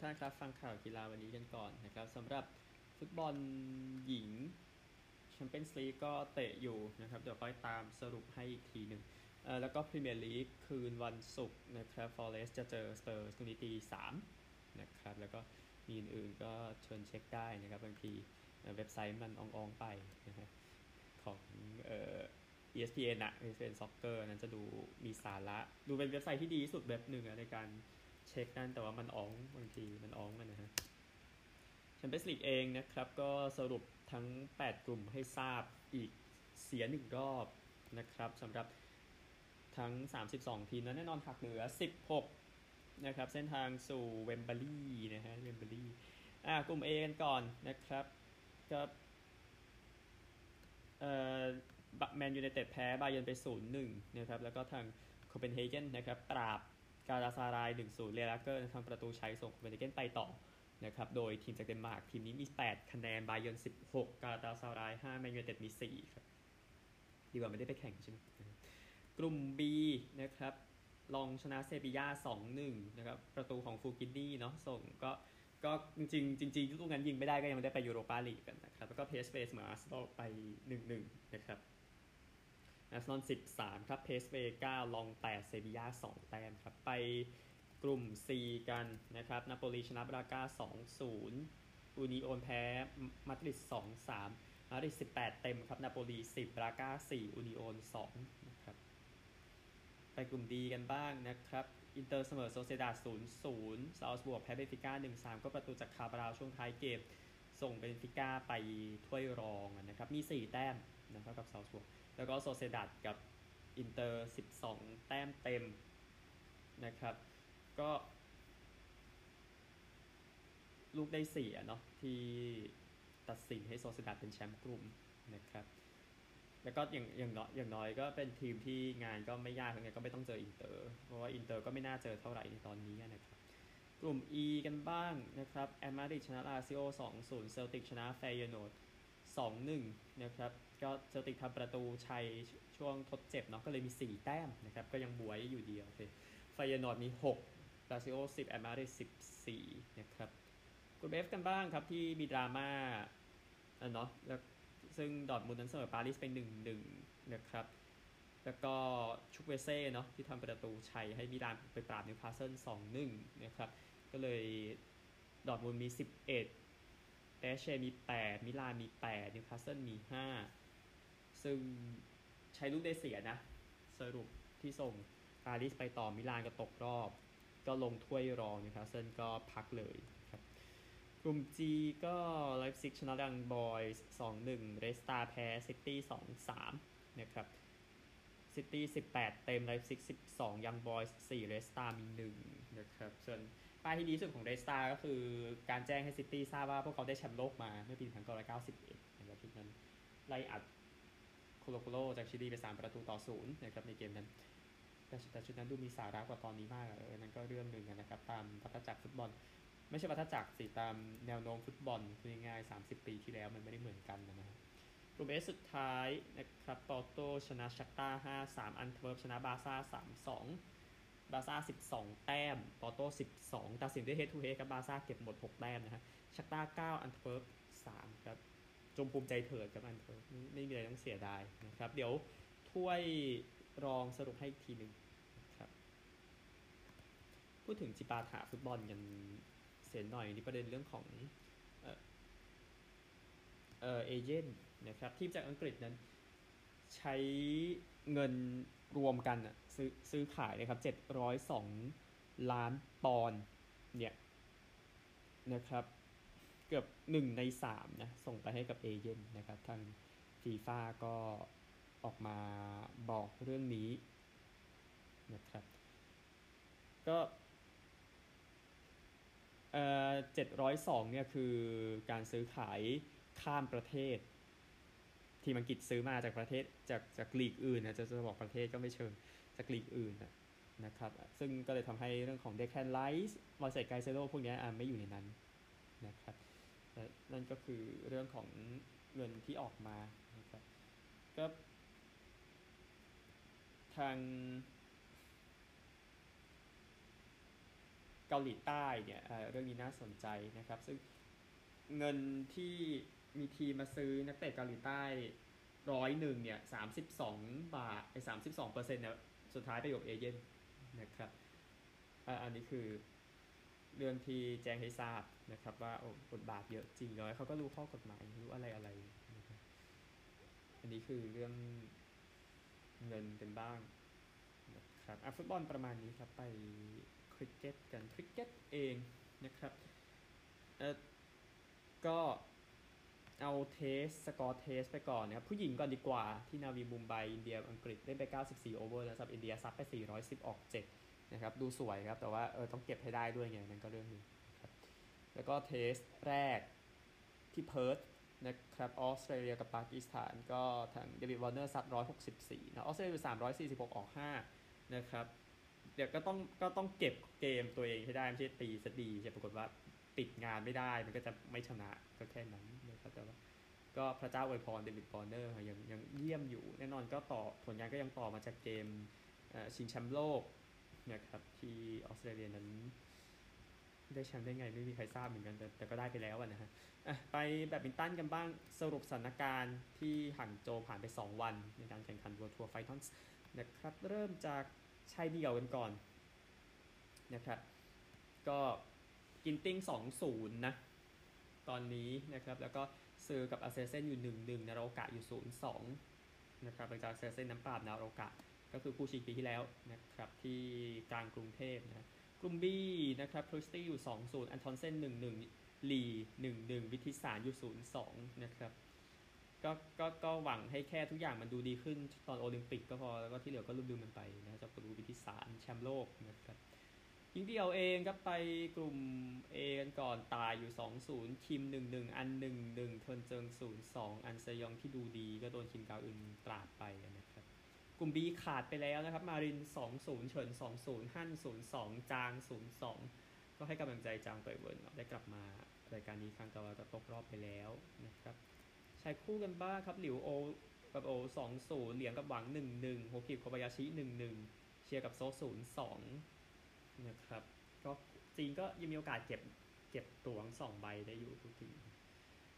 ท่านครับฟังข่าวกีฬาวันนี้กันก่อนนะครับสำหรับฟุตบอลหญิงแชมเปี้ยนส์ลีกก็เตะอยู่นะครับเดี๋ยวค่อยตามสรุปให้อีกทีหนึ่งแล้วก็พรีเมียร์ลีกคืนวันศุกร์นะครับฟอเรสต์จะเจอสเปอร์สตรงนี้ตีสามนะครับแล้วก็มีอื่นๆก็เชิญเช็คได้นะครับบางทีเว็บไซต์มันอองๆไปนะครับของเอ่อ ESPN อะ ESPN Soccer นั้นจะดูมีสาระ ดูเป็นเว็บไซต์ที่ดีที่สุดเว็บหนึ่งในการ เช็คนั่นแต่ว่ามันอ้องบางทีมันอ้องกันนะฮะแชมเปี้ยนส์ลีกเองนะครับ ก็สรุปทั้ง 8 กลุ่มให้ทราบอีกเสียหนึ่งรอบนะครับสำหรับทั้ง 32 ทีมนั้นแน่นอนหักเหลือ 16 นะครับ เส้นทางสู่เวมบลีย์นะฮะเวมบลีย์อ่ากลุ่ม A กันก่อนนะครับก็เอ่อแมนยูไนเต็ดแพ้บาเยิร์นไป 0-1 นะครับ แล้วก็ทางโคเปนเฮเกนนะครับ ปราบ กาลาซาราย1-0เรลักเกอร์ทำประตูชัยส่งโคเปนเฮเกนไปต่อนะครับ โดยทีมจากเดนมาร์กทีมนี้มี 8 คะแนน บาเยิร์น16 กาลาซาราย5แมนยูเต็ดมี 4 ครับ ดีกว่าไม่ได้ไปแข่งใช่ไหมกลุ่ม B นะครับ ล็องส์ชนะเซบีย่า 2-1 นะครับ ประตูของฟุลกินีเนาะ ส่งก็ก็จริงจริงๆลูกนั้นยิงไม่ได้ก็ยังไม่ได้ไปยูโรปาลีกกันนะครับ แล้วก็เปเอสเฟเสมออาร์เซนอลไป 1-1 นะครับ อาร์เซนอล13 ครับ เปเอสเฟ9ล็องส์ 8 เซบียา2 แต้มครับ ไปกลุ่ม C กันนะครับนาโปลีชนะบราก้า2-0 อูนิโอนแพ้มาดริด2-3 มาดริด18 เต็มครับนาโปลี10 บราก้า4 อูนิโอน2นะครับ ไปกลุ่ม D กันบ้างนะครับ อินเตอร์เสมอโซเซียดาด0 0ซัลซ์บวร์กแพ้เบนฟิก้า1 3 ก็ประตูจากคาบราวช่วงท้ายเกม ส่งเบนฟิก้าไปถ้วยรองนะครับ มี 4 แต้มนะครับกับซัลซ์บวร์ก แล้วก็โซเซียดาดกับอินเตอร์ 12 แต้มเต็มนะครับ ก็ลูกได้เสียเนาะที่ตัดสินให้โซเซียดาดเป็นแชมป์กลุ่มนะครับ แล้วก็อย่างอย่างน้อยอย่างน้อยก็เป็นทีมที่งานก็ไม่ยากทั้งนั้ก็ไม่ต้องเจออินเตอร์ เพราะว่าอินเตอร์ก็ไม่น่าเจอเท่าไหร่ในตอนนี้นะครับ กลุ่ม E กันบ้างนะครับแอตมาดริดชนะลาซิโอ2-0เซลติกชนะเฟเยนูร์ด 2-1นะครับก็เซลติกทำประตูชัยช่วงทดเจ็บเนาะก็เลยมี 4 แต้มนะครับก็ยังบ๊วยอยู่เดียวโอเคเฟเยนูร์ดมี6ลาซิโอ10แอตมาดริด14นะครับกลุ่ม F กันบ้างครับที่มีดราม่าเนาะแล้วซึ่งดอร์ทมุนด์นั้นเสมอปารีสไปหนึ่งหนึ่งนะครับแล้วก็ชุกเวเซ่เนาะที่ทำประตูชัยให้มิลานไปปราบนิวคาสเซิลสองหนึ่งนะครับก็เลยดอร์ทมุนด์มี 11 เปแอสเชมี 8 มิลานมี 8 นิวคาสเซิลมี 5 ซึ่งใช้ลูกได้เสียนะ สรุปที่ส่งปารีสไปต่อมิลานก็ตกรอบ ก็ลงถ้วยรองนิวคาสเซิลก็พักเลยครับกลุ่ม G ก็ไลป์ซิกชนะยังบอยส์สองหนึ่งเรดสตาร์แพ้ซิตี้สองสามนะครับซิตี้สิบแปดเต็มไลป์ซิกสิบสองยังบอยส์สี่เรดสตาร์มีหนึ่งนะครับ ส่วน ป้ายที่ดีสุดของเรดสตาร์ก็คือการแจ้งให้ซิตี้ทราบว่าพวกเขาได้แชมป์โลกมาเมื่อปี1991นะครับที่นั้นไล่อัดโคโลโคโลจากชิลีไป 3 ประตูต่อศูนย์นะครับในเกมนั้นแต่ชุดนั้นดูมีสาระกว่าตอนนี้มากเออนั่นก็เรื่องหนึ่งนะครับ ตามวัฏจักรฟุตบอล ไม่ใช่วัฏจักรสิตามแนวโน้มฟุตบอลคือง่ายๆ30 ปีที่แล้วมันไม่ได้เหมือนกันนะฮะกลุ่ม H สุดท้ายนะครับปอร์โต้ชนะชัคตาร์5 3 แอนต์เวิร์ปชนะบาร์ซ่า3 2 บาร์ซ่า 12 แต้มปอร์โต้ 12 ตัดสินด้วย head to head กับบาร์ซ่าเก็บหมด 6 แต้มนะฮะชัคตาร์ 9 แอนต์เวิร์ป3ครับ จงภูมิใจเถิดกับแอนต์เวิร์ปไม่มีอะไรต้องเสียดายนะครับ เดี๋ยวถ้วยรองสรุปให้อีกทีหนึ่งครับ พูดถึงจิปาถะฟุตบอลกันเสียหน่อยนี่ประเด็นเรื่องของเออเอเจนต์นะครับทีมจากอังกฤษนั้นใช้เงินรวมกันอะซื้อซื้อขายนะครับเจ็ดร้อยสองล้านปอนด์เนี่ยนะครับ เกือบหนึ่งในสามนะ ส่งไปให้กับเอเจนนะครับ ทางฟีฟ่าก็ออกมาบอกเรื่องนี้นะครับ ก็เอ่อเจ็ดร้อยสองเนี่ยคือการซื้อขายข้ามประเทศ ทีมอังกฤษซื้อมาจากประเทศจากจากลีกอื่นนะจะจะบอกประเทศก็ไม่เชิงจากลีกอื่นนะนะครับซึ่งก็เลยทำให้เรื่องของเดคแคนไลท์มอเซไกเซโลพวกนี้ไม่อยู่ในนั้นนะครับนั่นก็คือเรื่องของเงินที่ออกมานะครับก็ทางเกาหลีใต้เนี่ยเรื่องนี้น่าสนใจนะครับ ซึ่งเงินที่ มีทีมมาซื้อนักเตะเกาหลีใต้ร้อยหนึ่งเนี่ยสามสิบสองบาทไอ้สามสิบสองเปอร์เซ็นต์เนี่ยสุดท้ายไปอยู่เอเย่นนะครับอันนี้คือเรื่องที่แจ้งให้ทราบนะครับ ว่าโอ้บทบาทเยอะจริงแล้วเขาก็รู้ข้อกฎหมายรู้อะไรอะไร อันนี้คือเรื่องเงินเป็นบ้างนะครับอะฟุตบอลประมาณนี้ครับไปคริกเก็ตกันคริกเก็ตเองนะครับเออก็ เอา test score test ไปก่อนนะครับผู้หญิงก่อนดีกว่าที่นาวีมุมไบอินเดียอังกฤษได้ไป 94 over แล้วสำหรับอินเดียซัดไป 410 ออก 7 นะครับ ดูสวยครับ แต่ว่าเออต้องเก็บให้ได้ด้วยไงนั่นก็เรื่องหนึ่งครับแล้วก็ test แรกที่เพิร์ธนะครับออสเตรเลียกับปากีสถานก็ทางเดวิดวอร์เนอร์ซัด 164นะออสเตรเลีย346 ออก 5 นะครับเดี๋ยวก็ต้องก็ต้องเก็บเกมตัวเองให้ได้ไม่ใช่ตีซะดีใช่ปรากฏว่าปิดงานไม่ได้มันก็จะไม่ชนะก็แค่นั้น แต่ว่าก็พระเจ้าอวยพรเดวิดวอร์เนอร์ยังยังเยี่ยมอยู่ แน่นอนก็ต่อผลงานก็ยังต่อมาจากเกมชิงแชมป์โลกนะครับที่ออสเตรเลียนั้น ได้แชมป์ได้ไงไม่มีใครทราบเหมือนกันแต่แต่ก็ได้ไปแล้วนะฮะไปแบดมินตันกันบ้างสรุปสถานการณ์ที่หังโจวผ่านไป 2 วัน ในการแข่งขัน World Tour Finals นะครับเริ่มจากชายเดี่ยวกันก่อนนะครับก็กินติ้ง 2-0 นะ ตอนนี้นะครับแล้วก็ ฉือกับอักเซลเซนอยู่ 1-1 นาโรกะอยู่ 0-2 นะครับหลังจากอักเซลเซนนั้นปราบนาโรกะ ก็คือคู่ชิงปีที่แล้วนะครับที่กลางกรุงเทพนะกลุ่ม B นะครับคริสตี้อยู่ 2-0 แอนทอนเซน1-1 ลี 1-1 วิทิตศานต์อยู่ 0-2 นะครับก็ก็ก็หวังให้แค่ทุกอย่างมันดูดีขึ้นตอนโอลิมปิกก็พอ แล้วก็ที่เหลือก็ลืมๆมันไปนะจากดูวิทิตศานต์แชมป์โลกนะครับ ยิงเดียวเองครับไปกลุ่ม A กันก่อนไต้อยู่ 2-0 คิม 1-1 อัน 1-1 เทินเจิง 0-2 อันเซยองที่ดูดีก็โดนคิมกาอึนปราบไปนะครับ กลุ่ม B ขาดไปแล้วนะครับ มาริน 2-0 เฉิน 2-0 ฮั่น 0-2 จาง 0-2 ก็ให้กำลังใจจางเตยเวิร์นได้กลับมารายการนี้ครั้งต่อไปก็ตกรอบไปแล้วนะครับชายคู่กันบ้างครับ หลิวโอกับโอ 2-0 เหลียงกับหวัง 1-1 โฮกิโคบายาชิ 1-1 เชียร์กับโซ 0-2 นะครับก็จีนก็ยังมีโอกาสเก็บเก็บตั๋วสองใบได้อยู่ทุกที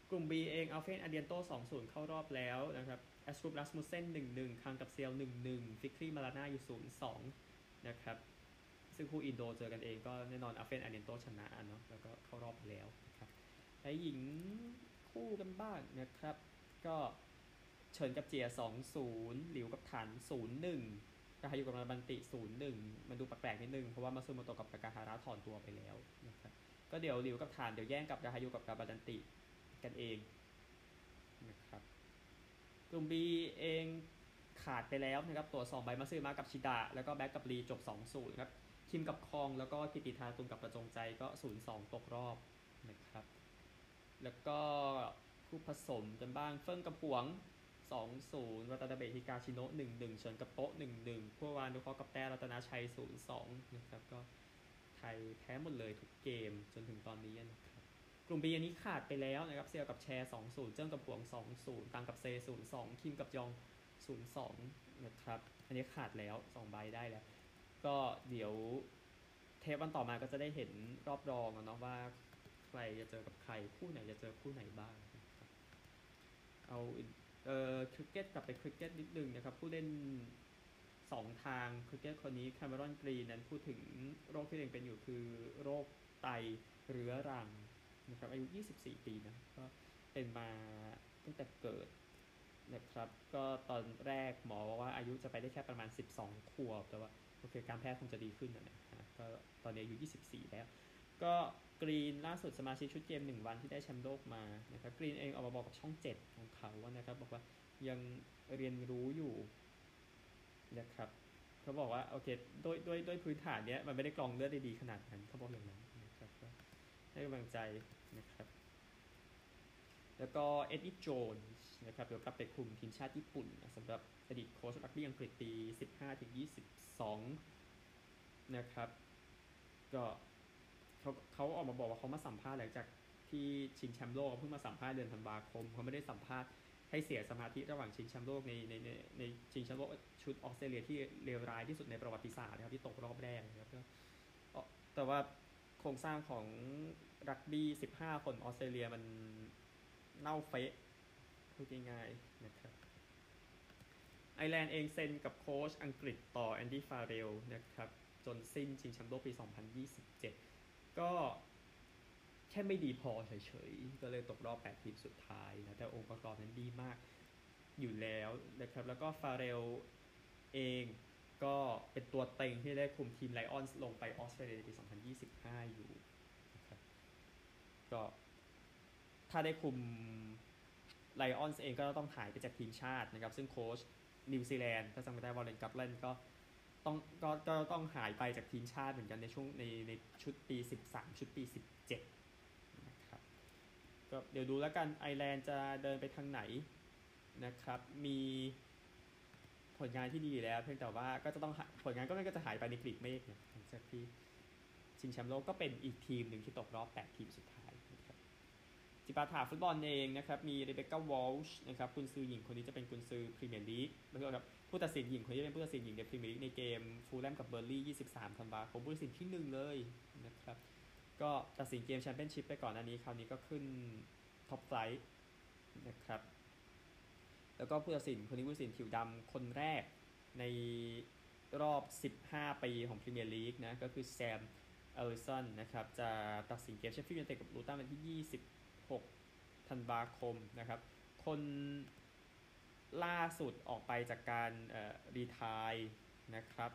กลุ่ม B เองอัลเฟียนอาร์เดียนโต2-0 เข้ารอบแล้วนะครับแอสตรุปราสมุสเซน1-1คังกับเซียล1-1ฟิกรีเมาลาน่าอยู่ 0-2 นะครับ ซึ่งคู่อินโดเจอกันเองก็แน่นอนอัลเฟียนอาร์เดียนโตชนะเนาะแล้วก็เข้ารอบไปแล้วนะครับและหญิงคู่กันบ้างนะครับ ก็เฉินกับเจีย 2-0 หลิวกับถัน 0-1 ราฮายูกับรามาธันติ0-1มันดูแปลกๆนิดนึง เพราะว่ามัตสึโมโตะกับนางาฮาระถอนตัวไปแล้วนะครับก็เดี๋ยวหลิวกับถันเดี๋ยวแย่งกับราฮายูกับรามาธันติกันเองนะครับกลุ่ม B เองขาดไปแล้วนะครับตั๋ว 2 ใบมัตสึยามะกับชิดะแล้วก็แบ็กกับลีจบ 2-0ครับคิมกับคองแล้วก็กิติธรากุลกับประจงใจก็ 0-2 ตกรอบนะครับ แล้วก็คู่ผสมกันบ้างเฟิ่งกับหวง 2-0 วาตานาเบะฮิกาชิโนะ1-1 เฉินกับโป๊ะ 1-1พัววรานุเคราะห์กับแต้รัตนาชัย 0-2 นะครับ ก็ไทยแพ้หมดเลยทุกเกมจนถึงตอนนี้นะครับ กลุ่ม B อันนี้ขาดไปแล้วนะครับ เซียกับแชร์ 2-0 เจิ้งกับหวง 2-0 ตังกับเซ 0-2 คิมกับยอง 0-2 นะครับ อันนี้ขาดแล้ว 2 ใบได้แล้ว ก็เดี๋ยวเทปวันต่อมาก็จะได้เห็นรอบรองเนาะว่าใครจะเจอกับใครคู่ไหนจะเจอคู่ไหนบ้าง เอา เอ่อคริกเก็ตกลับไปคริกเก็ตนิดนึงนะครับผู้เล่น 2 ทางคริกเก็ตคนนี้แคม e รอนกรีนนั้นพูดถึงโรคที่ตัวเองเป็นอยู่คือโรคไตเรื้อรังนะครับอายุ 24 ปีนะก็เป็นมาตั้งแต่เกิดนะครับก็ตอนแรกหมอบอกว่าอายุจะไปได้แค่ประมาณ 12 ขวบ แต่ว่าโอเคการแพทย์คงจะดีขึ้นนะนะฮะก็ตอนนี้อายุ 24 แล้ว ก็ กรีนล่าสุดสมาชิกชุดเกมหนึ่งวันที่ได้แชมป์โลกมานะครับกรีนเองออกมาบอกกับช่อง7ของเขาว่านะครับบอกว่ายังเรียนรู้อยู่นะครับเขาบอกว่าโอเคด้วยด้วยด้วยพื้นฐานเนี้ยมันไม่ได้กรองเลือดได้ดีขนาดนั้นเขาบอกอย่างนั้นนะครับก็ให้กำลังใจนะครับ แล้วก็เอ็ดดี้โจนส์นะครับเดี๋ยวกลับไปคุมทีมชาติญี่ปุ่นนะสำหรับอดีตโค้ชรักบี้อังกฤษปี 15-22 นะครับ ก็ เขาเขาออกมาบอกว่าเขามาสัมภาษณ์หลังจากที่ชิงแชมป์โลกเพิ่งมาสัมภาษณ์เดือนธันวาคมเขาไม่ได้สัมภาษณ์ให้เสียสมาธิระหว่างชิงแชมป์โลกในในในในชิงแชมป์โลกชุดออสเตรเลียที่เลวร้ายที่สุดในประวัติศาสตร์นะครับที่ตกรอบแรกนะครับก็แต่ว่าโครงสร้างของรักบี้15 คนออสเตรเลียมันเน่าเฟะพูดง่ายๆนะครับไอร์แลนด์เองเซ็นกับโค้ชอังกฤษต่อแอนดี้ฟาเรลนะครับจนสิ้นชิงแชมป์โลกปี 2027 ก็แค่ไม่ดีพอเฉยๆ ก็เลยตกรอบ8ทีมสุดท้ายนะ แต่องค์ประกอบนั้นดีมากอยู่แล้วนะครับ แล้วก็ฟาเรลเองก็เป็นตัวเต็งที่ได้คุมทีมไลออนส์ลงไปออสเตรเลียในปี 2025 อยู่นะครับก็ถ้าได้คุมไลออนส์เองก็ต้องหายไปจากทีมชาตินะครับ ซึ่งโค้ชนิวซีแลนด์ถ้าจำไม่ได้วอร์เรนแกตแลนด์ก็ ต้องก็ก็ต้องหายไปจากทีมชาติเหมือนกันในช่วงในในชุดปี 13 ชุดปี 17 นะครับ ก็เดี๋ยวดูแล้วกันไอร์แลนด์จะเดินไปทางไหนนะครับ มีผลงานที่ดีอยู่แล้ว เพียงแต่ว่าก็จะต้องผลงานก็ไม่ก็จะหายไปในกลีบเมฆเนี่ยหลังจากที่ชิงแชมป์โลกก็เป็นอีกทีมหนึ่งที่ตกรอบ 8 ทีมสุดท้าย จิปาถะฟุตบอลเองนะครับ มีเรเบคก้าเวลช์นะครับกุนซือหญิงคนนี้จะเป็นกุนซือพรีเมียร์ลีกไม่ใช่ครับผู้ตัดสินหญิงคนนี้จะเป็นผู้ตัดสินหญิงในพรีเมียร์ลีกในเกมฟูแล่มกับเบิร์นลีย์23ธันวาคมผู้ตัดสินที่หนึ่งเลยนะครับ ก็ตัดสินเกมแชมเปี้ยนชิพไปก่อนอันนี้ คราวนี้ก็ขึ้น top flight นะครับ แล้วก็ผู้ตัดสินคนนี้ผู้ตัดสินผิวดำคนแรกในรอบ 15 ปีของพรีเมียร์ลีกนะก็คือแซมแอลลิสันนะครับจะตัดสินเกมเชฟฟิลด์ยูไนเต็ดกับลูตันวันที่ 6 ธันวาคมนะครับ คนล่าสุดออกไปจากการรีทายนะครับ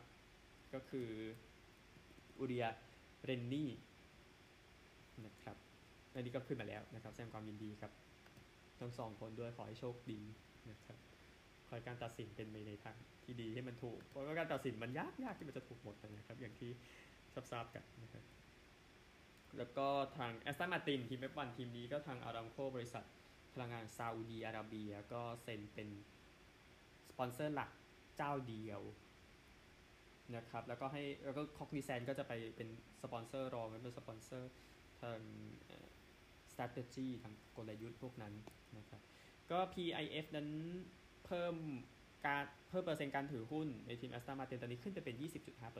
ก็คืออูเรียเรนนี่นะครับอันนี้ก็ขึ้นมาแล้วนะครับแสดงความยินดีครับ ทั้งสองคนด้วยขอให้โชคดีนะครับขอให้การตัดสินเป็นไปในทางที่ดีให้มันถูก เพราะว่าการตัดสินมันยากยากที่มันจะถูกหมดนะครับ อย่างที่ทราบกันนะครับ แล้วก็ทางแอสตันมาตินทีมเอฟวันทีมนี้ก็ทางอารามโคบริษัทพลังงานซาอุดีอาระเบีย ก็เซ็นเป็นสปอนเซอร์หลักเจ้าเดียวนะครับแล้วก็ให้แล้วก็คอกนิแซนต์ก็จะไปเป็นสปอนเซอร์รองเป็นสปอนเซอร์ทาง strategy ทางกลยุทธ์พวกนั้นนะครับก็ PIF นั้นเพิ่มการเพิ่มเปอร์เซ็นต์การถือหุ้นในทีมแอสตันมาร์ตินตอนนี้ขึ้นไปเป็น 20.5%ครับ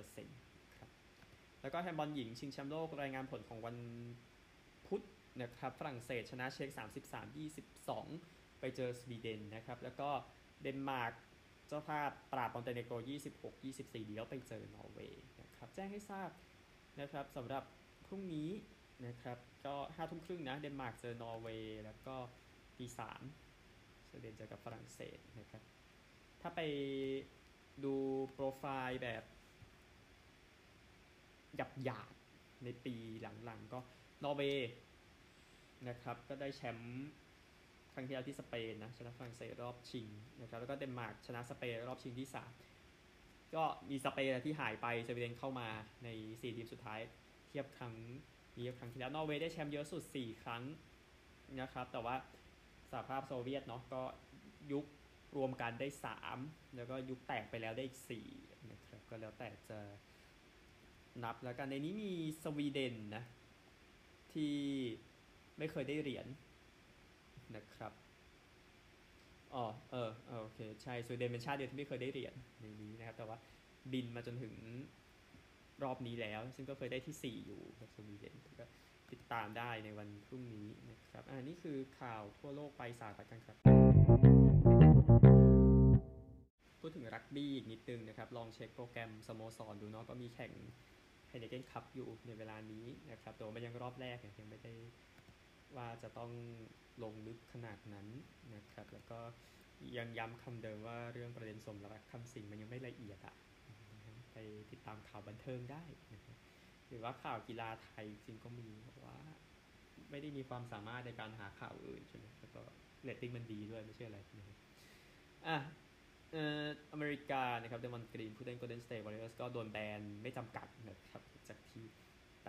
แล้วก็แฮนด์บอลหญิงชิงแชมป์โลกรายงานผลของวันพุธนะครับฝรั่งเศสชนะเช็ก 33-22 ไปเจอสวีเดนนะครับ แล้วก็เดนมาร์กเจ้าภาพปราบมอนเตเนโกร26-24ดีแล้วไปเจอนอร์เวย์นะครับ แจ้งให้ทราบนะครับสำหรับพรุ่งนี้นะครับ ก็ห้าทุ่มครึ่งนะ เดนมาร์กเจอนอร์เวย์ แล้วก็ตีสามสวีเดนเจอกับฝรั่งเศสนะครับ ถ้าไปดูโปรไฟล์แบบ หยับหยาบในปีหลังๆ ก็นอร์เวย์นะครับ ก็ได้แชมป์ครั้งที่แล้วที่สเปนนะชนะฝรั่งเศสรอบชิงนะครับแล้วก็เดนมาร์กชนะสเปนรอบชิงที่ 3 ก็มีสเปนที่หายไปสวีเดนเข้ามาใน 4 ทีมสุดท้ายเทียบครั้งนี้ครั้งที่แล้วนอร์เวย์ได้แชมป์เยอะสุด 4 ครั้งนะครับ แต่ว่าสหภาพโซเวียตเนาะก็ยุครวมกันได้ 3 แล้วก็ยุคแตกไปแล้วได้อีก4นะครับก็แล้วแต่จะ นับแล้วกันในนี้มีสวีเดนนะ ที่ไม่เคยได้เหรียญนะครับอ๋อเออโอเคใช่สวีเดนเป็นชาติเดียวที่ไม่เคยได้เหรียญในนี้นะครับ แต่ว่าบินมาจนถึงรอบนี้แล้ว ซึ่งก็เคยได้ที่ 4 อยู่กับสวีเดนก็ติดตามได้ในวันพรุ่งนี้นะครับอ่านี่คือข่าวทั่วโลกไปสาระกันครับ พูดถึงรักบี้อีกนิดนึงนะครับ ลองเช็คโปรแกรมสโมสรดูเนาะก็มีแข่ง ไฮเนเกนคัพอยู่ในเวลานี้นะครับ แต่ว่ามันยังรอบแรกยังไม่ได้ว่าจะต้องลงลึกขนาดนั้นนะครับ แล้วก็ยังย้ำคำเดิมว่าเรื่องประเด็นสมรักคำสิ่งมันยังไม่ละเอียดอะไปติดตามข่าวบันเทิงได้นะครับหรือว่าข่าวกีฬาไทยจริงก็มีเพราะว่า ไม่ได้มีความสามารถในการหาข่าวอื่นใช่ไหมแล้วก็เรตติ้งมันดีด้วยไม่ใช่อะไรนะอะ เอ่ออเมริกานะครับเดรย์มอนด์กรีนผู้เล่นโกลเด้นสเตทวอริเออร์สก็โดนแบนไม่จำกัดนะครับจากที่ไป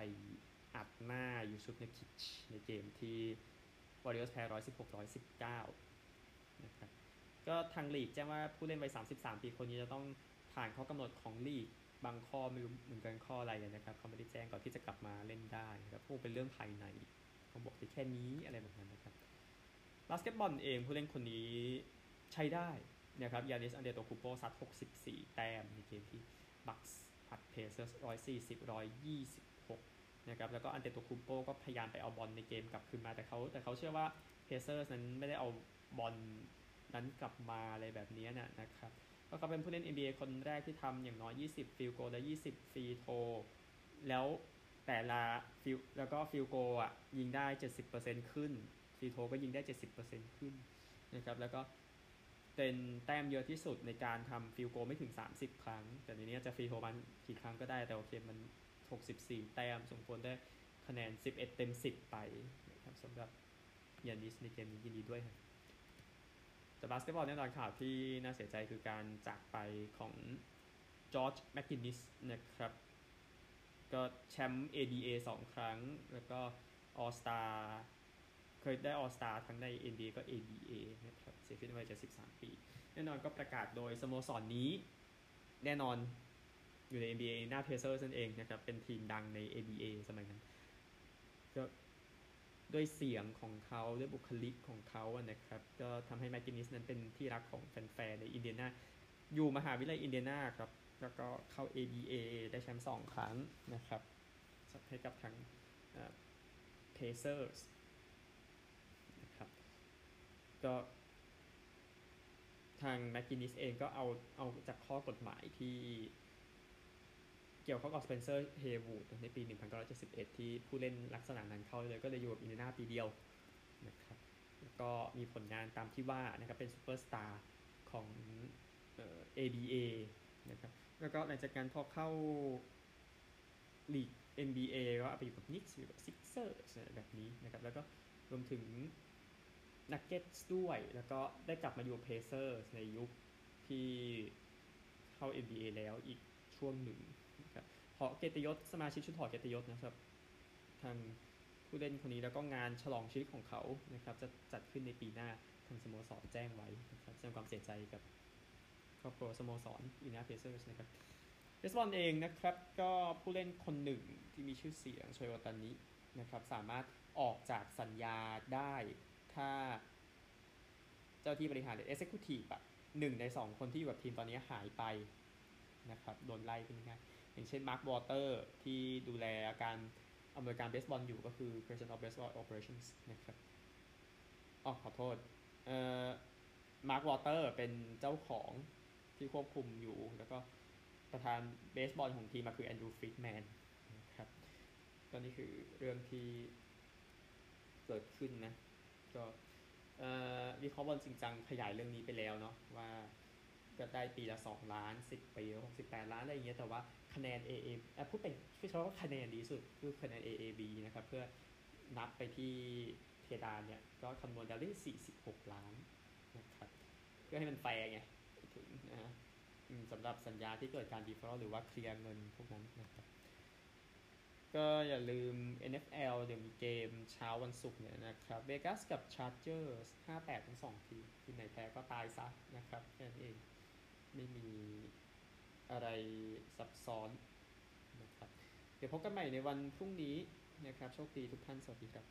อัดหน้ายูซุฟเนอร์คิชในเกมที่วอริเออร์สแพ้116 119นะครับก็ทางลีกแจ้งว่าผู้เล่นวัย33 ปีคนนี้จะต้องผ่านข้อกำหนดของลีกบางข้อไม่รู้เหมือนกันข้ออะไรนะครับเขาไม่ได้แจ้งก่อนที่จะกลับมาเล่นได้ครับพวกเป็นเรื่องภายในเขาบอกแค่นี้อะไรแบบนั้นนะครับบาสเกตบอลเองผู้เล่นคนนี้ใช้ได้ นะครับยานิสอันเดโตคุมโปซัด 64 แต้มในเกมที่บัคส์อัดเพเซอร์140 126นะครับแล้วก็อันเดโตคุมโปก็พยายามไปเอาบอลในเกมกลับคืนมาแต่เขาแต่เขาเชื่อว่าเพเซอร์นั้นไม่ได้เอาบอลนั้นกลับมาอะไรแบบนี้นะนะครับก็เขาเป็นผู้เล่น NBA คนแรกที่ทำอย่างน้อย 20 field goal และ 20 free throw แล้วแต่ละ field แล้วก็ field goal อะยิงได้ 70%ขึ้น free throw ก็ยิงได้ 70%ขึ้นนะครับแล้วก็ เป็นแต้มเยอะที่สุดในการทำ field goal ไม่ถึง 30 ครั้ง แต่ในนี้จะ free throw มันกี่ครั้งก็ได้แต่โอเคมัน 64 แต้มสมควรได้คะแนน 11 เต็ม 10 ไปนะครับสำหรับยานิสในเกมนี้ยินดีด้วยครับแต่บาสเกตบอลแน่นอนข่าวที่น่าเสียใจคือการจากไปของจอร์จแมคกินนิสนะครับก็แชมป์ ABA 2 ครั้ง แล้วก็ all-star เคยได้ all-star ทั้งใน NBA ก็ ABA นะครับเสียชีวิตในวัย73 ปี แน่นอนก็ประกาศโดยสโมสรนี้ แน่นอนอยู่ใน NBA หน้าเพเซอร์นั่นเองนะครับ เป็นทีมดังใน ABA สมัยนั้นก็ด้วยเสียงของเขาด้วยบุคลิกของเขาอะนะครับ ก็ทำให้แมคกินนิสนั้นเป็นที่รักของแฟนๆในอินเดียนาอยู่มหาวิทยาลัยอินเดียนาครับ แล้วก็เข้า ABA ได้แชมป์สองครั้งนะครับให้กับทางเพเซอร์ส ก็ทางแมคกินนิสเองก็เอาเอาจากข้อกฎหมายที่เกี่ยวข้องกับสเปนเซอร์เฮวูดในปี 1971 ที่ผู้เล่นลักษณะนั้นเข้าเลยก็เลยอยู่กับอินเดียนาปีเดียวนะครับแล้วก็มีผลงานตามที่ว่านะครับเป็นซูเปอร์สตาร์ของเอ่อ ABA นะครับแล้วก็หลังจากการพอเข้าลีก NBA ก็ไปอยู่กับนิกส์อยู่กับซิกเซอร์แบบนี้นะครับแล้วก็รวมถึง นักเก็ตด้วย แล้วก็ได้กลับมาอยู่เพเซอร์ในยุคที่เข้า NBA แล้วอีกช่วงหนึ่งนะครับหอเกียรติยศสมาชิกชุดหอเกียรติยศนะครับ ทางผู้เล่นคนนี้แล้วก็งานฉลองชีวิตของเขานะครับ จะจัดขึ้นในปีหน้าทางสโมสรแจ้งไว้นะครับแสดงความเสียใจกับครอบครัวสโมสรอินาเพเซอร์สนะครับเบสบอลเองนะครับ ก็ผู้เล่นคนหนึ่งที่มีชื่อเสียงโชเฮ โอทานินะครับ สามารถออกจากสัญญาได้ ถ้าเจ้าหน้าที่บริหารหรือ Executive อะหนึ่งในสองคนที่อยู่กับทีมตอนนี้หายไปนะครับโดนไล่เป็นยังไงอย่างเช่นมาร์ควอลเตอร์ที่ดูแลการอำนวยการเบสบอลอยู่ก็คือ President of Baseball Operations นะครับอ๋อขอโทษเอ่อมาร์ควอลเตอร์เป็นเจ้าของที่ควบคุมอยู่ แล้วก็ประธานเบสบอลของทีมมาคือแอนดรูว์ฟรีดแมนนะครับก็นี่คือเรื่องที่เกิดขึ้นนะ ก็วิเคราะห์บอลจริงจังขยายเรื่องนี้ไปแล้วเนาะว่าก็ได้ปีละ 2 ล้าน 10 ปี68ล้านอะไรอย่างเงี้ยแต่ว่าคะแนน AA อะพูดเป็นพูดเฉพาะว่าคะแนนดีสุดคือคะแนน AAB นะครับ เพื่อนับไปที่เพดานเนี่ย ก็คำนวณได้ที่46ล้านนะครับเพื่อให้มันแฟร์ไงถึงนะสำหรับสัญญาที่เกิดการดีฟอลหรือว่าเคลียร์เงินพวกนั้นนะครับ ก็อย่าลืม NFL เดี๋ยวมีเกมเช้าวันศุกร์เนี่ยนะครับเวกัสกับ Chargers 5-8ทั้ง2ทีมทีมไหนแพ้ก็ตายซะนะครับแค่นั้นเองไม่มีอะไรซับซ้อนนะครับเดี๋ยวพบกันใหม่ในวันพรุ่งนี้นะครับ โชคดีทุกท่าน สวัสดีครับ